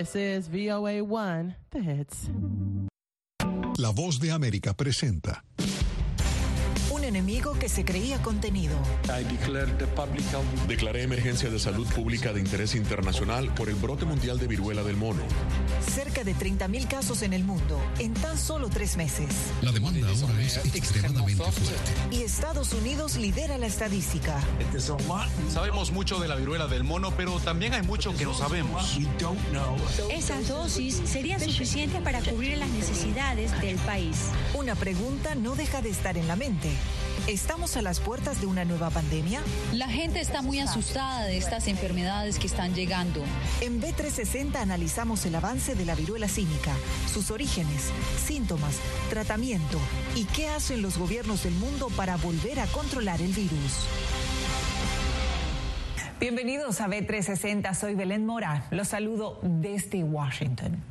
This is VOA 1, the hits. La voz de América presenta. Enemigo que se creía contenido. Declaré emergencia de salud pública de interés internacional por el brote mundial de viruela del mono. Cerca de 30.000 casos en el mundo en tan solo tres meses. La demanda ahora es extremadamente fuerte. Y Estados Unidos lidera la estadística. Sabemos mucho de la viruela del mono, pero también hay mucho que no sabemos. Esas dosis serían suficientes para cubrir las necesidades del país. Una pregunta no deja de estar en la mente. ¿Estamos a las puertas de una nueva pandemia? La gente está muy asustada de estas enfermedades que están llegando. En B360 analizamos el avance de la viruela cínica, sus orígenes, síntomas, tratamiento y qué hacen los gobiernos del mundo para volver a controlar el virus. Bienvenidos a B360, soy Belén Mora, los saludo desde Washington.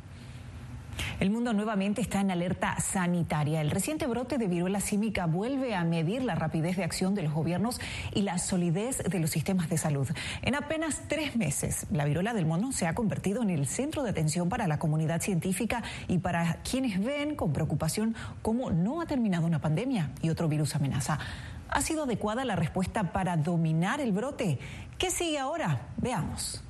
El mundo nuevamente está en alerta sanitaria. El reciente brote de viruela símica vuelve a medir la rapidez de acción de los gobiernos y la solidez de los sistemas de salud. En apenas tres meses, la viruela del mono se ha convertido en el centro de atención para la comunidad científica y para quienes ven con preocupación cómo no ha terminado una pandemia y otro virus amenaza. ¿Ha sido adecuada la respuesta para dominar el brote? ¿Qué sigue ahora? Veamos.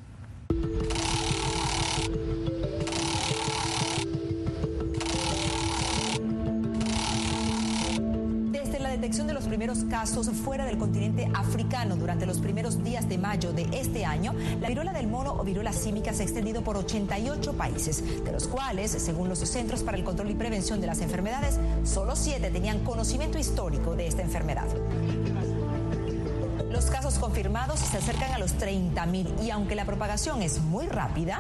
Detección de los primeros casos fuera del continente africano durante los primeros días de mayo de este año, la viruela del mono o viruela símica se ha extendido por 88 países, de los cuales, según los Centros para el Control y Prevención de las Enfermedades, solo siete tenían conocimiento histórico de esta enfermedad. Los casos confirmados se acercan a los 30.000 y aunque la propagación es muy rápida,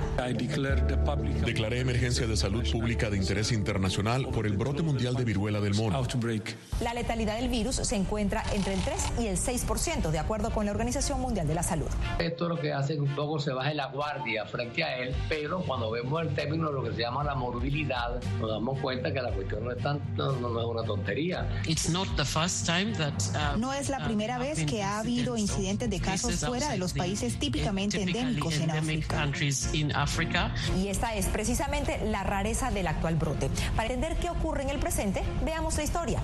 Declaré emergencia de salud pública de interés internacional por el brote mundial de viruela del mono. la letalidad del virus se encuentra entre el 3 y el 6%, de acuerdo con la Organización Mundial de la Salud. Esto lo que hace que un poco se baje la guardia frente a él, pero cuando vemos el término de lo que se llama la morbilidad, nos damos cuenta que la cuestión no es, tan, no, no es una tontería. No es la primera vez que ha habido incidentes de casos fuera de los países típicamente endémicos en África. Y esta es precisamente la rareza del actual brote. Para entender qué ocurre en el presente, veamos la historia.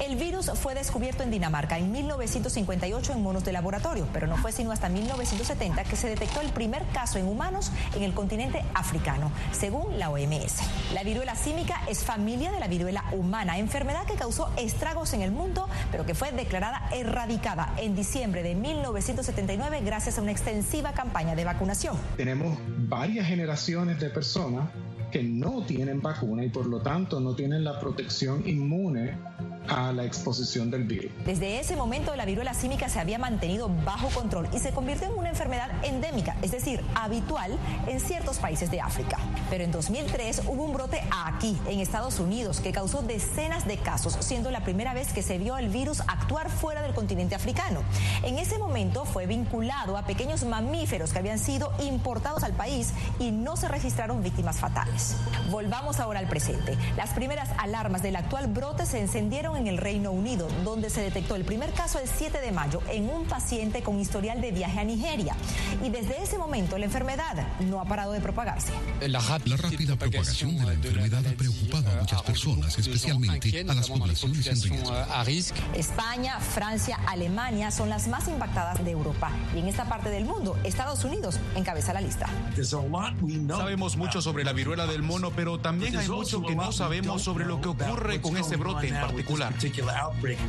El virus fue descubierto en Dinamarca en 1958 en monos de laboratorio, pero no fue sino hasta 1970 que se detectó el primer caso en humanos en el continente africano, según la OMS. La viruela símica es familia de la viruela humana, enfermedad que causó estragos en el mundo, pero que fue declarada erradicada en diciembre de 1979 gracias a una extensiva campaña de vacunación. Tenemos varias generaciones de personas que no tienen vacuna y por lo tanto no tienen la protección inmune a la exposición del virus. Desde ese momento la viruela símica se había mantenido bajo control y se convirtió en una enfermedad endémica, es decir, habitual en ciertos países de África. Pero en 2003 hubo un brote aquí, en Estados Unidos, que causó decenas de casos, siendo la primera vez que se vio el virus actuar fuera del continente africano. En ese momento fue vinculado a pequeños mamíferos que habían sido importados al país y no se registraron víctimas fatales. Volvamos ahora al presente. Las primeras alarmas del actual brote se encendieron en el Reino Unido, donde se detectó el primer caso el 7 de mayo en un paciente con historial de viaje a Nigeria. Y desde ese momento la enfermedad no ha parado de propagarse. La rápida propagación de la enfermedad ha preocupado a muchas personas, especialmente a las poblaciones en riesgo. España, Francia, Alemania son las más impactadas de Europa. Y en esta parte del mundo, Estados Unidos encabeza la lista. Sabemos mucho sobre la viruela del mono, pero también hay mucho que no sabemos sobre lo que ocurre con este brote en particular.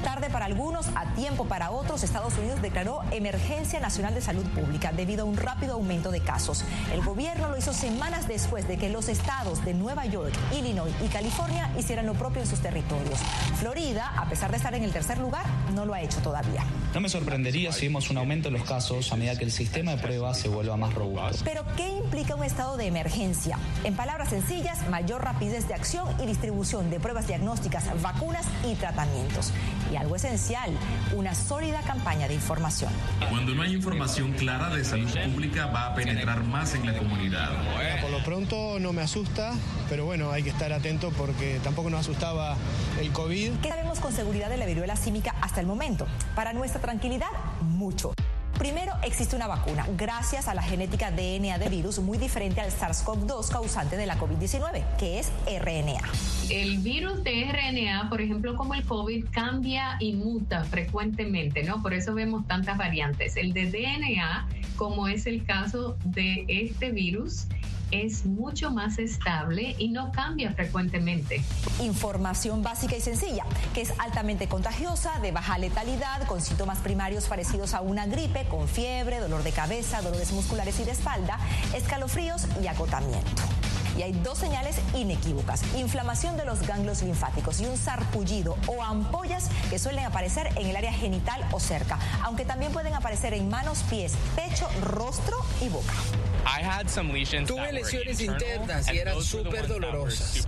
Tarde para algunos, a tiempo para otros, Estados Unidos declaró emergencia nacional de salud pública debido a un rápido aumento de casos. El gobierno lo hizo semanas después de que los estados de Nueva York, Illinois y California hicieran lo propio en sus territorios. Florida, a pesar de estar en el tercer lugar, no lo ha hecho todavía. No me sorprendería si vemos un aumento en los casos a medida que el sistema de pruebas se vuelva más robusto. Pero, ¿qué implica un estado de emergencia? En palabras sencillas, mayor rapidez de acción y distribución de pruebas diagnósticas, vacunas y tratamientos. Y algo esencial, una sólida campaña de información. Cuando no hay información clara de salud pública va a penetrar más en la comunidad. por lo pronto no me asusta, pero bueno, hay que estar atento porque tampoco nos asustaba el COVID. ¿Qué sabemos con seguridad de la viruela símica hasta el momento? Para nuestra tranquilidad, mucho. Primero, existe una vacuna gracias a la genética DNA del virus muy diferente al SARS-CoV-2 causante de la COVID-19, que es RNA. El virus de RNA, por ejemplo, como el COVID, cambia y muta frecuentemente, ¿no? Por eso vemos tantas variantes. El de DNA, como es el caso de este virus, es mucho más estable y no cambia frecuentemente. Información básica y sencilla, que es altamente contagiosa, de baja letalidad, con síntomas primarios parecidos a una gripe, con fiebre, dolor de cabeza, dolores musculares y de espalda, escalofríos y agotamiento. Y hay dos señales inequívocas, inflamación de los ganglios linfáticos y un sarpullido o ampollas que suelen aparecer en el área genital o cerca, aunque también pueden aparecer en manos, pies, pecho, rostro y boca. Tuve lesiones internas y eran súper dolorosas.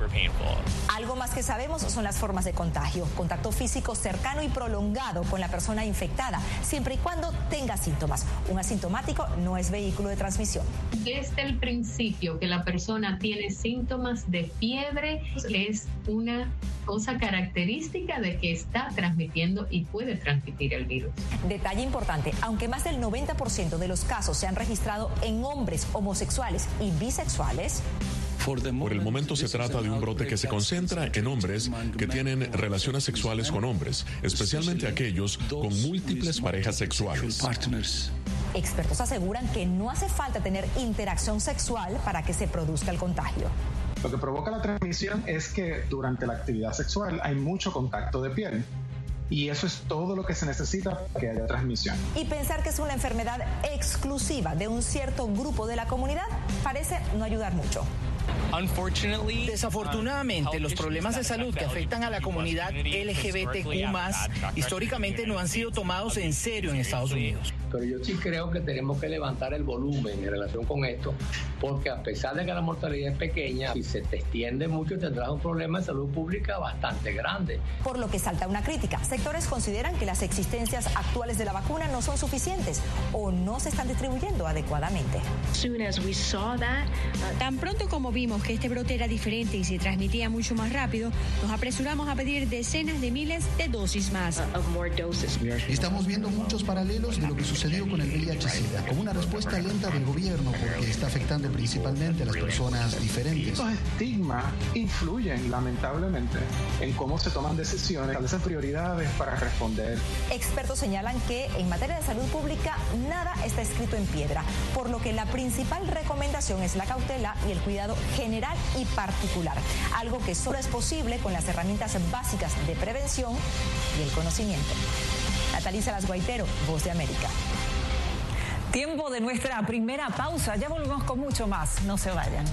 Algo más que sabemos son las formas de contagio. Contacto físico cercano y prolongado con la persona infectada, siempre y cuando tenga síntomas. Un asintomático no es vehículo de transmisión. Desde el principio que la persona tiene síntomas de fiebre es una cosa característica de que está transmitiendo y puede transmitir el virus. Detalle importante, aunque más del 90% de los casos se han registrado en hombres homosexuales y bisexuales, por el momento se trata de un brote que se concentra en hombres que tienen relaciones sexuales con hombres, especialmente aquellos con múltiples parejas sexuales. Expertos aseguran que no hace falta tener interacción sexual para que se produzca el contagio. Lo que provoca la transmisión es que durante la actividad sexual hay mucho contacto de piel y eso es todo lo que se necesita para que haya transmisión. Y pensar que es una enfermedad exclusiva de un cierto grupo de la comunidad parece no ayudar mucho. Desafortunadamente, los problemas de salud que afectan a la comunidad LGBTQ históricamente no han sido tomados en serio en Estados Unidos. Pero yo sí creo que tenemos que levantar el volumen en relación con esto, porque a pesar de que la mortalidad es pequeña, si se te extiende mucho tendrás un problema de salud pública bastante grande. Por lo que salta una crítica. Sectores consideran que las existencias actuales de la vacuna no son suficientes o no se están distribuyendo adecuadamente. Tan pronto como vimos que este brote era diferente y se transmitía mucho más rápido, nos apresuramos a pedir decenas de miles de dosis más. Estamos viendo muchos paralelos de lo que sucedió con el VIH-Sida, como una respuesta lenta del gobierno porque está afectando principalmente a las personas diferentes. Estos estigmas influyen lamentablemente en cómo se toman decisiones, establecen prioridades para responder. Expertos señalan que en materia de salud pública nada está escrito en piedra, por lo que la principal recomendación es la cautela y el cuidado general y particular, algo que solo es posible con las herramientas básicas de prevención y el conocimiento. Natalisa Las Guaitero, Voz de América. Tiempo de nuestra primera pausa. Ya volvemos con mucho más. No se vayan.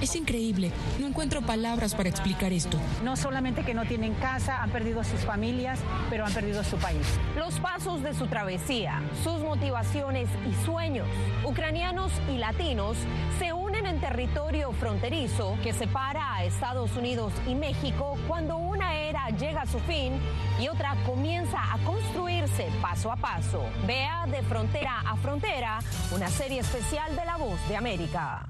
Es increíble. No encuentro palabras para explicar esto. No solamente que no tienen casa, han perdido sus familias, pero han perdido su país. Los pasos de su travesía, sus motivaciones y sueños. Ucranianos y latinos se unen en territorio fronterizo que separa a Estados Unidos y México cuando una era llega a su fin y otra comienza a construirse paso a paso. Vea de frontera a frontera una serie especial de La Voz de América.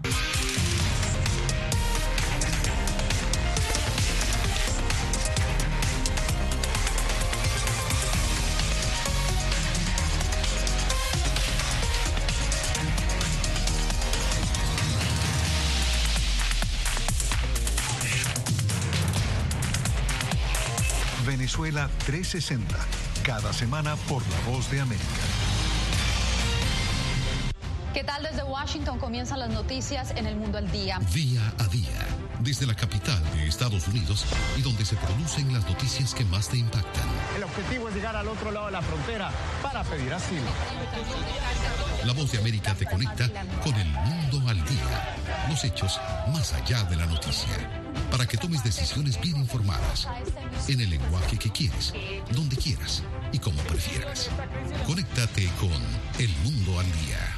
Venezuela 360, cada semana por La Voz de América. ¿Qué tal desde Washington comienzan las noticias en el mundo al día? Día a día, desde la capital de Estados Unidos y donde se producen las noticias que más te impactan. El objetivo es llegar al otro lado de la frontera para pedir asilo. La voz de América te conecta con el mundo al día, los hechos más allá de la noticia, para que tomes decisiones bien informadas, en el lenguaje que quieres, donde quieras y como prefieras. Conéctate con El Mundo al Día.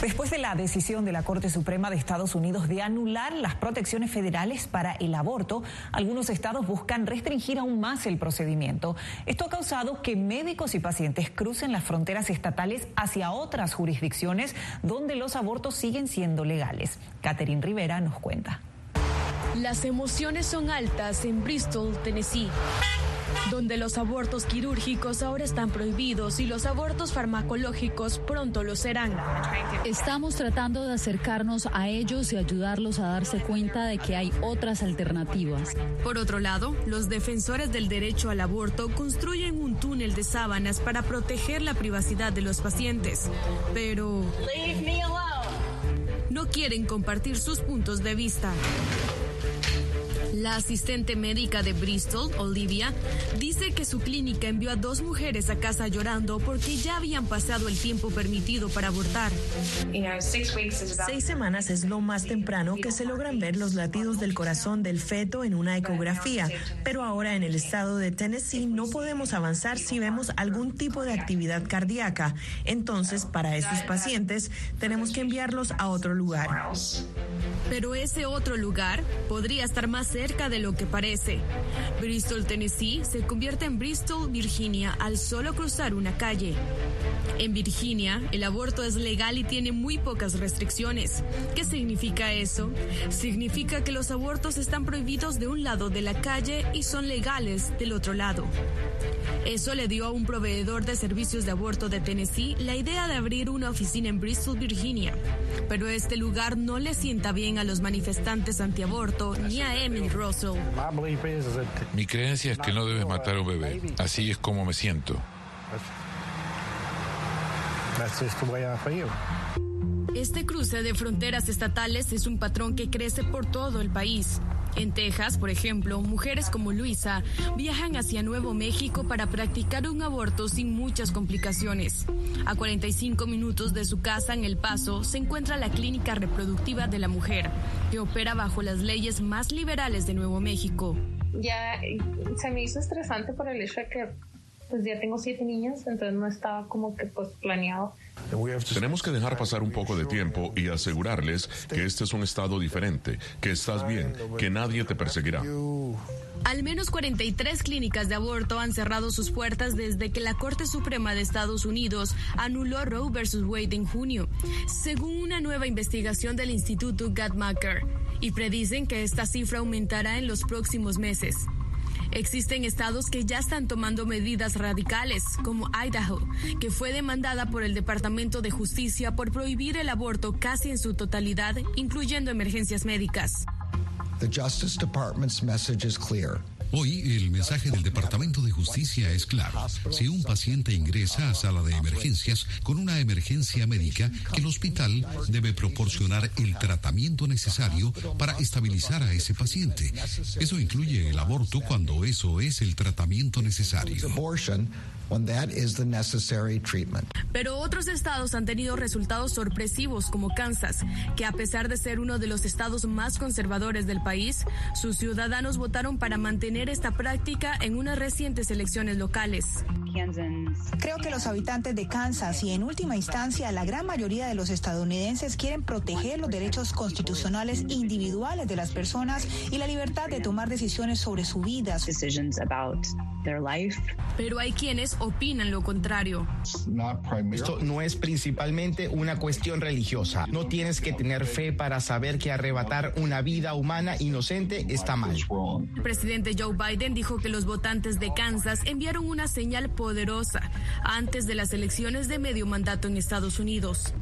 Después de la decisión de la Corte Suprema de Estados Unidos de anular las protecciones federales para el aborto, algunos estados buscan restringir aún más el procedimiento. Esto ha causado que médicos y pacientes crucen las fronteras estatales hacia otras jurisdicciones donde los abortos siguen siendo legales. Catherine Rivera nos cuenta. Las emociones son altas en Bristol, Tennessee donde los abortos quirúrgicos ahora están prohibidos y los abortos farmacológicos pronto lo serán. Estamos tratando de acercarnos a ellos y ayudarlos a darse cuenta de que hay otras alternativas. Por otro lado, los defensores del derecho al aborto construyen un túnel de sábanas para proteger la privacidad de los pacientes, pero no quieren compartir sus puntos de vista. La asistente médica de Bristol, Olivia, dice que su clínica envió a dos mujeres a casa llorando porque ya habían pasado el tiempo permitido para abortar. Seis semanas es lo más temprano que se logran ver los latidos del corazón del feto en una ecografía, pero ahora en el estado de Tennessee no podemos avanzar si vemos algún tipo de actividad cardíaca. Entonces, para esos pacientes, tenemos que enviarlos a otro lugar. Pero ese otro lugar podría estar más cerca de lo que parece. Bristol, Tennessee se convierte en Bristol, Virginia al solo cruzar una calle. En Virginia, el aborto es legal y tiene muy pocas restricciones. ¿Qué significa eso? Significa que los abortos están prohibidos de un lado de la calle y son legales del otro lado. Eso le dio a un proveedor de servicios de aborto de Tennessee la idea de abrir una oficina en Bristol, Virginia. Pero este lugar no le sienta bien los manifestantes antiaborto ni a Emily Russell. Mi creencia es que no debes matar a un bebé. Así es como me siento. Este cruce de fronteras estatales es un patrón que crece por todo el país. En Texas, por ejemplo, mujeres como Luisa viajan hacia Nuevo México para practicar un aborto sin muchas complicaciones. A 45 minutos de su casa en El Paso se encuentra la Clínica Reproductiva de la Mujer, que opera bajo las leyes más liberales de Nuevo México. Ya se me hizo estresante por el hecho de que pues ya tengo siete niños, entonces no estaba como que pues planeado. Tenemos que dejar pasar un poco de tiempo y asegurarles que este es un estado diferente, que estás bien, que nadie te perseguirá. Al menos 43 clínicas de aborto han cerrado sus puertas desde que la Corte Suprema de Estados Unidos anuló Roe vs. Wade en junio, según una nueva investigación del Instituto Guttmacher, y predicen que esta cifra aumentará en los próximos meses. Existen estados que ya están tomando medidas radicales, como Idaho, que fue demandada por el Departamento de Justicia por prohibir el aborto casi en su totalidad, incluyendo emergencias médicas. The Justice Department's message is clear. Hoy el mensaje del Departamento de Justicia es claro. Si un paciente ingresa a sala de emergencias con una emergencia médica, el hospital debe proporcionar el tratamiento necesario para estabilizar a ese paciente. Eso incluye el aborto cuando eso es el tratamiento necesario. Pero otros estados han tenido resultados sorpresivos como Kansas, que a pesar de ser uno de los estados más conservadores del país, sus ciudadanos votaron para mantener esta práctica en unas recientes elecciones locales. Creo que los habitantes de Kansas y en última instancia la gran mayoría de los estadounidenses quieren proteger los derechos constitucionales individuales de las personas y la libertad de tomar decisiones sobre su vida. Pero hay quienes opinan lo contrario. Esto no es principalmente una cuestión religiosa. No tienes que tener fe para saber que arrebatar una vida humana inocente está mal. El presidente Joe Biden dijo que los votantes de Kansas enviaron una señal poderosa antes de las elecciones de medio mandato en Estados Unidos.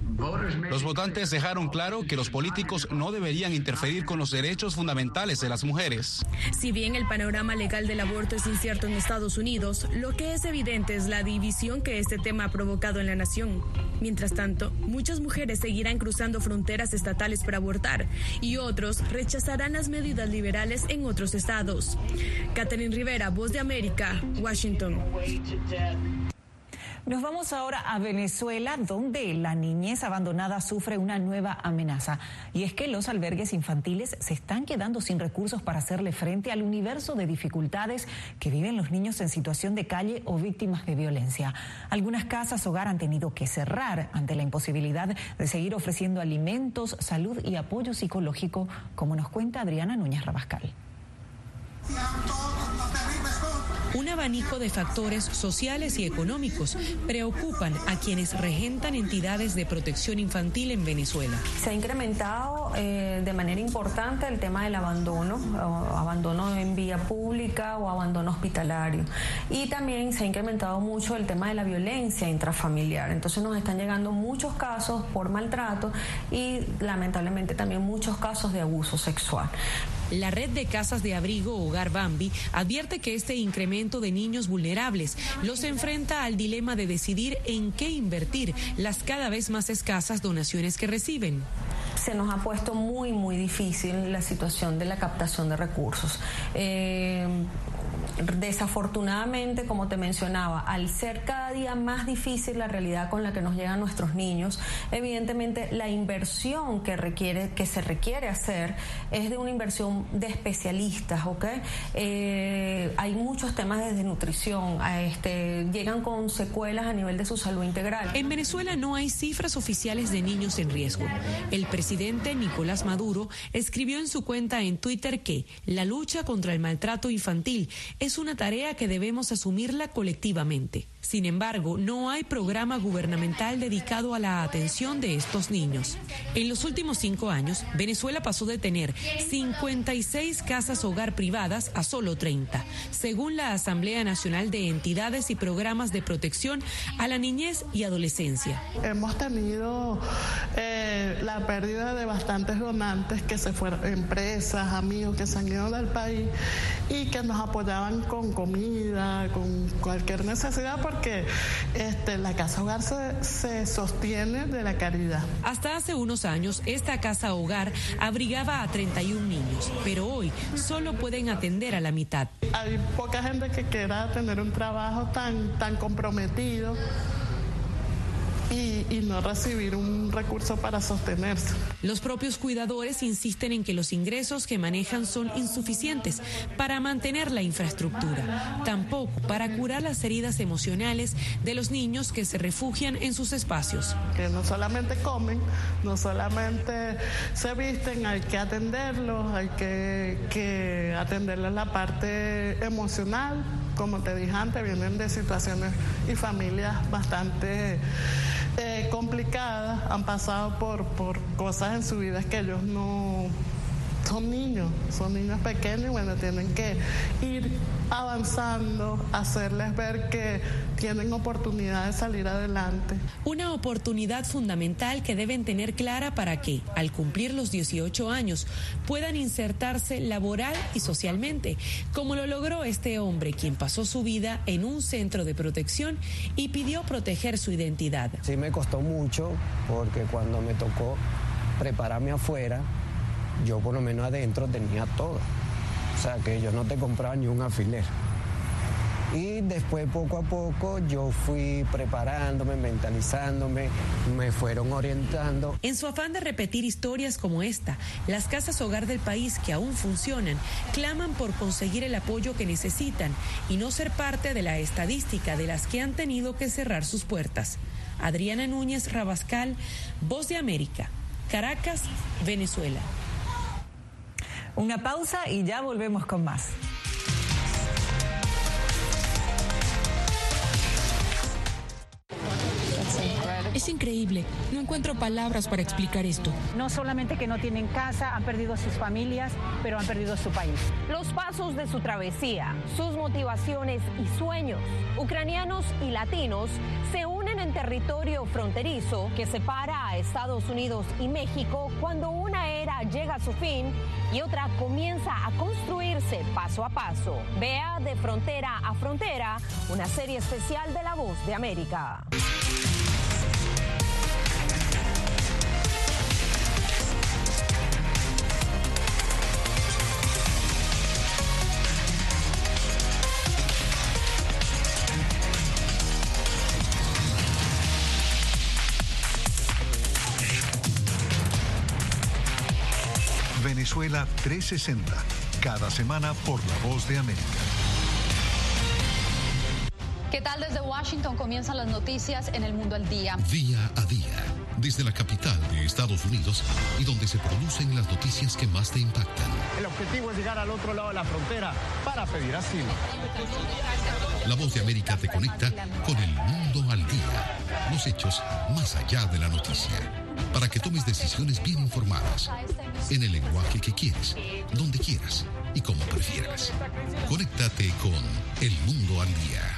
Los votantes dejaron claro que los políticos no deberían interferir con los derechos fundamentales de las mujeres. Si bien el panorama legal del aborto es incierto en Estados Unidos, lo que es evidente es la división que este tema ha provocado en la nación. Mientras tanto, muchas mujeres seguirán cruzando fronteras estatales para abortar y otros rechazarán las medidas liberales en otros estados. Catherine Rivera, Voz de América, Washington. Nos vamos ahora a Venezuela, donde la niñez abandonada sufre una nueva amenaza. Y es que los albergues infantiles se están quedando sin recursos para hacerle frente al universo de dificultades que viven los niños en situación de calle o víctimas de violencia. Algunas casas hogar han tenido que cerrar ante la imposibilidad de seguir ofreciendo alimentos, salud y apoyo psicológico, como nos cuenta Adriana Núñez Rabascal. Un abanico de factores sociales y económicos preocupan a quienes regentan entidades de protección infantil en Venezuela. Se ha incrementado eh, de manera importante el tema del abandono, abandono en vía pública o abandono hospitalario. Y también se ha incrementado mucho el tema de la violencia intrafamiliar. Entonces nos están llegando muchos casos por maltrato y lamentablemente también muchos casos de abuso sexual. La red de casas de abrigo Hogar Bambi advierte que este incremento de niños vulnerables los enfrenta al dilema de decidir en qué invertir las cada vez más escasas donaciones que reciben se nos ha puesto muy, muy difícil la situación de la captación de recursos. Eh, desafortunadamente, como te mencionaba, al ser cada día más difícil la realidad con la que nos llegan nuestros niños, evidentemente la inversión que requiere, que se requiere hacer es de una inversión de especialistas, ¿ok? Eh, hay muchos temas desde nutrición, a este, llegan con secuelas a nivel de su salud integral. En Venezuela no hay cifras oficiales de niños en riesgo. El presidente Nicolás Maduro escribió en su cuenta en Twitter que la lucha contra el maltrato infantil es una tarea que debemos asumirla colectivamente. Sin embargo, no hay programa gubernamental dedicado a la atención de estos niños. En los últimos cinco años, Venezuela pasó de tener 56 casas hogar privadas a solo 30, según la Asamblea Nacional de Entidades y Programas de Protección a la Niñez y Adolescencia. Hemos tenido eh, la pérdida de bastantes donantes que se fueron, empresas, amigos que se han ido del país y que nos apoyaban con comida, con cualquier necesidad este, la casa hogar se, sostiene de la caridad. Hasta hace unos años, esta casa hogar abrigaba a 31 niños, pero hoy solo pueden atender a la mitad. Hay poca gente que quiera tener un trabajo tan, tan comprometido y, no recibir un recurso para sostenerse. Los propios cuidadores insisten en que los ingresos que manejan son insuficientes para mantener la infraestructura, tampoco para curar las heridas emocionales de los niños que se refugian en sus espacios. Que no solamente comen, no solamente se visten, hay que atenderlos, hay que, que atenderles la parte emocional. Como te dije antes, vienen de situaciones y familias bastante eh, complicadas, han pasado por, por cosas en su vida que ellos no son niños, son niños pequeños y bueno, tienen que ir avanzando, hacerles ver que tienen oportunidad de salir adelante. Una oportunidad fundamental que deben tener clara para que, al cumplir los 18 años, puedan insertarse laboral y socialmente, como lo logró este hombre, quien pasó su vida en un centro de protección y pidió proteger su identidad. Sí me costó mucho porque cuando me tocó prepararme afuera, yo por lo menos adentro tenía todo. O sea que yo no te compraba ni un alfiler. Y después poco a poco yo fui preparándome, mentalizándome, me fueron orientando. En su afán de repetir historias como esta, las casas hogar del país que aún funcionan claman por conseguir el apoyo que necesitan y no ser parte de la estadística de las que han tenido que cerrar sus puertas. Adriana Núñez Rabascal, Voz de América, Caracas, Venezuela. Una pausa y ya volvemos con más. Es increíble. No encuentro palabras para explicar esto. No solamente que no tienen casa, han perdido sus familias, pero han perdido su país. Los pasos de su travesía, sus motivaciones y sueños, ucranianos y latinos se unen en territorio fronterizo que separa a Estados Unidos y México cuando una era llega a su fin y otra comienza a construirse paso a paso. Vea de frontera a frontera una serie especial de La Voz de América. Venezuela 360, cada semana por La Voz de América. ¿Qué tal desde Washington comienzan las noticias en el mundo al día? Día a día, desde la capital de Estados Unidos y donde se producen las noticias que más te impactan. El objetivo es llegar al otro lado de la frontera para pedir asilo. La Voz de América te conecta con el mundo al día, los hechos más allá de la noticia para que tomes decisiones bien informadas, en el lenguaje que quieres, donde quieras y como prefieras. Conéctate con El Mundo al Día.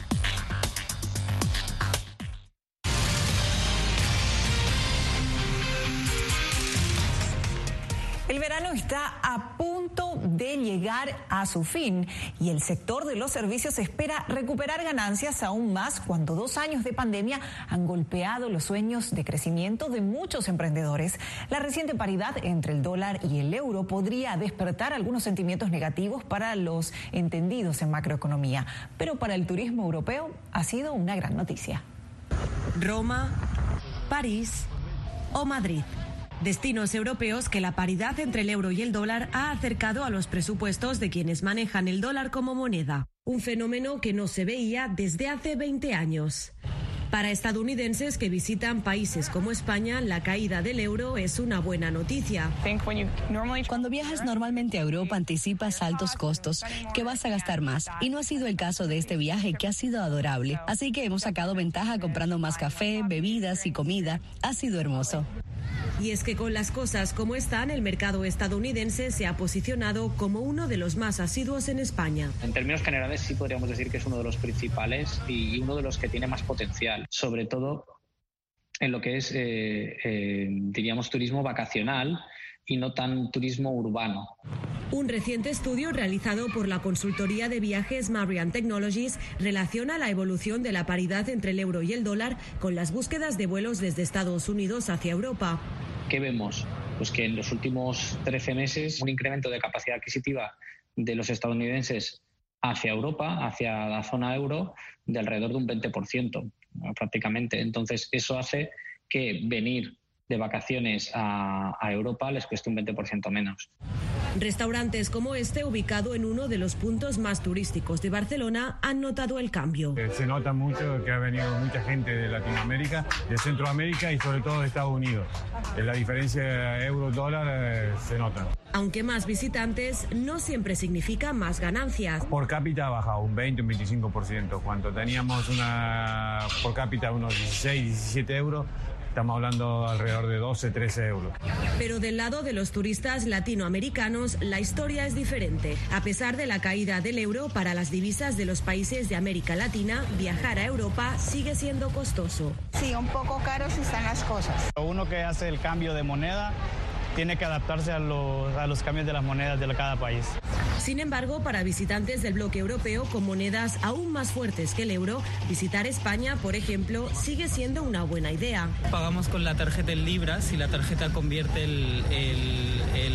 Está a punto de llegar a su fin y el sector de los servicios espera recuperar ganancias aún más cuando dos años de pandemia han golpeado los sueños de crecimiento de muchos emprendedores. La reciente paridad entre el dólar y el euro podría despertar algunos sentimientos negativos para los entendidos en macroeconomía, pero para el turismo europeo ha sido una gran noticia. Roma, París o Madrid. Destinos europeos que la paridad entre el euro y el dólar ha acercado a los presupuestos de quienes manejan el dólar como moneda, un fenómeno que no se veía desde hace 20 años. Para estadounidenses que visitan países como España, la caída del euro es una buena noticia. Cuando viajas normalmente a Europa anticipas altos costos, que vas a gastar más. Y no ha sido el caso de este viaje, que ha sido adorable. Así que hemos sacado ventaja comprando más café, bebidas y comida. Ha sido hermoso. Y es que con las cosas como están, el mercado estadounidense se ha posicionado como uno de los más asiduos en España. En términos generales sí podríamos decir que es uno de los principales y uno de los que tiene más potencial, sobre todo en lo que es, eh, eh, diríamos, turismo vacacional y no tan turismo urbano. Un reciente estudio realizado por la consultoría de viajes Marian Technologies relaciona la evolución de la paridad entre el euro y el dólar con las búsquedas de vuelos desde Estados Unidos hacia Europa. ¿Qué vemos? Pues que en los últimos 13 meses un incremento de capacidad adquisitiva de los estadounidenses hacia Europa, hacia la zona euro, de alrededor de un 20% prácticamente. Entonces, eso hace que venir de vacaciones a, Europa les cueste un 20% menos. Restaurantes como este, ubicado en uno de los puntos más turísticos de Barcelona, han notado el cambio. Eh, se nota mucho que ha venido mucha gente de Latinoamérica, de Centroamérica y sobre todo de Estados Unidos. Eh, la diferencia euro-dólar eh, se nota. Aunque más visitantes no siempre significa más ganancias. Por cápita ha bajado un 20, un 25%. Cuando teníamos una por cápita unos 16, 17 euros, Estamos hablando alrededor de 12, 13 euros. Pero del lado de los turistas latinoamericanos, la historia es diferente. A pesar de la caída del euro para las divisas de los países de América Latina, viajar a Europa sigue siendo costoso. Sí, un poco caros están las cosas. Uno que hace el cambio de moneda tiene que adaptarse a los, a los cambios de las monedas de cada país. Sin embargo, para visitantes del bloque europeo con monedas aún más fuertes que el euro, visitar España, por ejemplo, sigue siendo una buena idea. Pagamos con la tarjeta en libras y la tarjeta convierte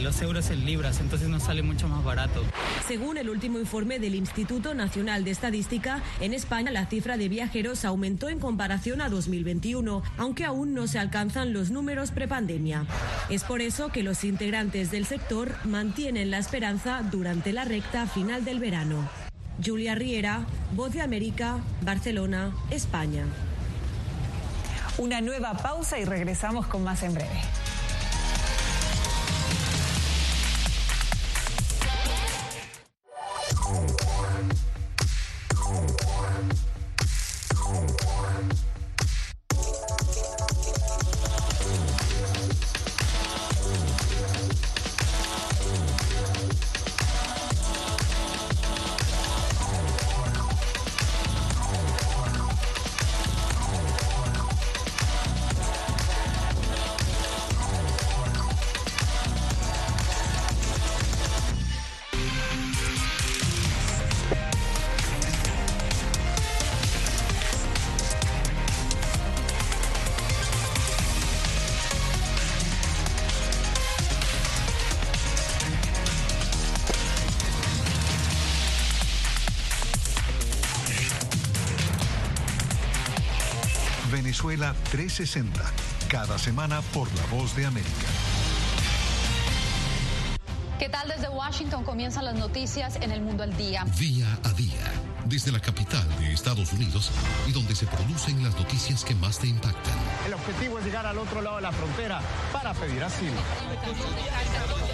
los euros en libras, entonces nos sale mucho más barato. Según el último informe del Instituto Nacional de Estadística, en España la cifra de viajeros aumentó en comparación a 2021, aunque aún no se alcanzan los números prepandemia. Es por eso que los integrantes del sector mantienen la esperanza durante la recta final del verano. Julia Riera, Voz de América, Barcelona, España. Una nueva pausa y regresamos con más en breve. Venezuela 360, cada semana por La Voz de América. ¿Qué tal desde Washington comienzan las noticias en el mundo al día? Día a día, desde la capital de Estados Unidos y donde se producen las noticias que más te impactan. El objetivo es llegar al otro lado de la frontera para pedir asilo.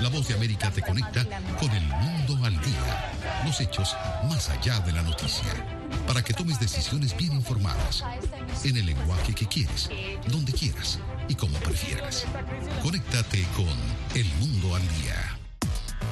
La Voz de América te conecta con el mundo al día, los hechos más allá de la noticia, para que tomes decisiones bien informadas, en el lenguaje que quieres, donde quieras y como prefieras. Conéctate con El Mundo al Día.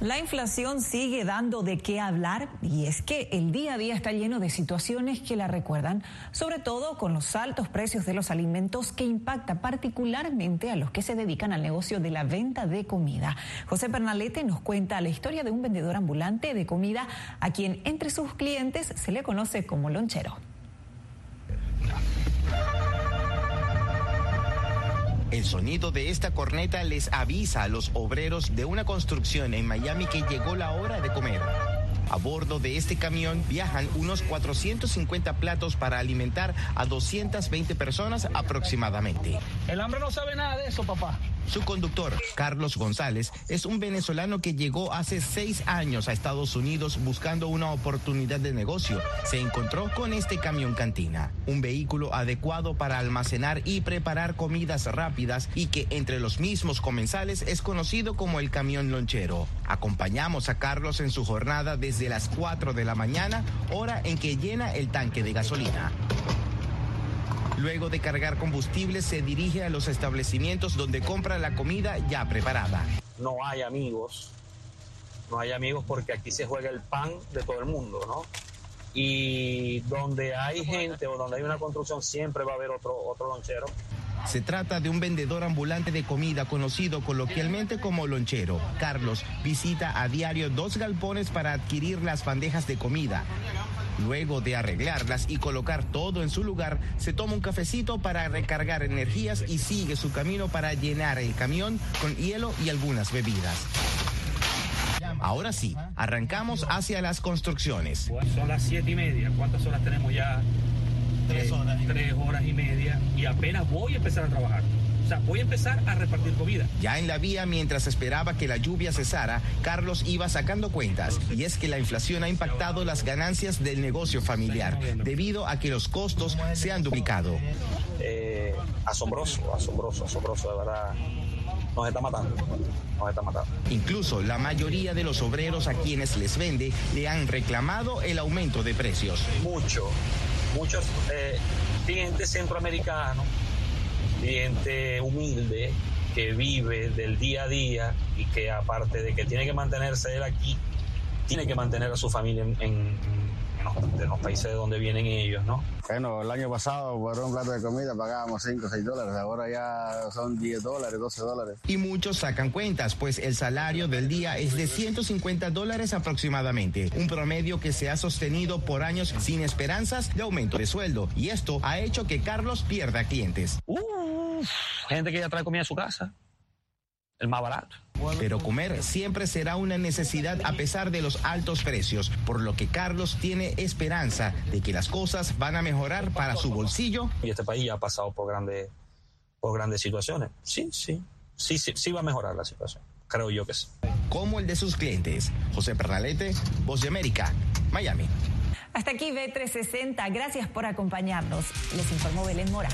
La inflación sigue dando de qué hablar y es que el día a día está lleno de situaciones que la recuerdan, sobre todo con los altos precios de los alimentos que impacta particularmente a los que se dedican al negocio de la venta de comida. José Pernalete nos cuenta la historia de un vendedor ambulante de comida a quien entre sus clientes se le conoce como lonchero. El sonido de esta corneta les avisa a los obreros de una construcción en Miami que llegó la hora de comer. A bordo de este camión viajan unos 450 platos para alimentar a 220 personas aproximadamente. El hambre no sabe nada de eso, papá. Su conductor, Carlos González, es un venezolano que llegó hace seis años a Estados Unidos buscando una oportunidad de negocio. Se encontró con este camión cantina, un vehículo adecuado para almacenar y preparar comidas rápidas y que entre los mismos comensales es conocido como el camión lonchero. Acompañamos a Carlos en su jornada desde las 4 de la mañana, hora en que llena el tanque de gasolina. Luego de cargar combustible se dirige a los establecimientos donde compra la comida ya preparada. No hay amigos, no hay amigos porque aquí se juega el pan de todo el mundo, ¿no? Y donde hay gente o donde hay una construcción siempre va a haber otro, otro lonchero. Se trata de un vendedor ambulante de comida conocido coloquialmente como lonchero. Carlos visita a diario dos galpones para adquirir las bandejas de comida. Luego de arreglarlas y colocar todo en su lugar, se toma un cafecito para recargar energías y sigue su camino para llenar el camión con hielo y algunas bebidas. Ahora sí, arrancamos hacia las construcciones. Son las siete y media. ¿Cuántas horas tenemos ya? Tres horas. tres horas y media. Y apenas voy a empezar a trabajar. O sea, voy a empezar a repartir comida. Ya en la vía, mientras esperaba que la lluvia cesara, Carlos iba sacando cuentas. Y es que la inflación ha impactado las ganancias del negocio familiar, debido a que los costos se han duplicado. Eh, asombroso, asombroso, asombroso, de verdad. Nos está matando, nos está matando. Incluso la mayoría de los obreros a quienes les vende le han reclamado el aumento de precios. Mucho, muchos eh, clientes centroamericanos cliente humilde que vive del día a día y que aparte de que tiene que mantenerse él aquí, tiene que mantener a su familia en, de los países de donde vienen ellos, ¿no? Bueno, el año pasado por un plato de comida pagábamos 5 o 6 dólares, ahora ya son 10 dólares, 12 dólares. Y muchos sacan cuentas, pues el salario del día es de 150 dólares aproximadamente, un promedio que se ha sostenido por años sin esperanzas de aumento de sueldo. Y esto ha hecho que Carlos pierda clientes. gente que ya trae comida a su casa, el más barato. Pero comer siempre será una necesidad a pesar de los altos precios, por lo que Carlos tiene esperanza de que las cosas van a mejorar para su bolsillo. Y este país ya ha pasado por grandes, por grandes situaciones. Sí, sí, sí, sí, sí va a mejorar la situación. Creo yo que sí. Como el de sus clientes. José Pernalete, Voz de América, Miami. Hasta aquí B360. Gracias por acompañarnos. Les informó Belén Mora.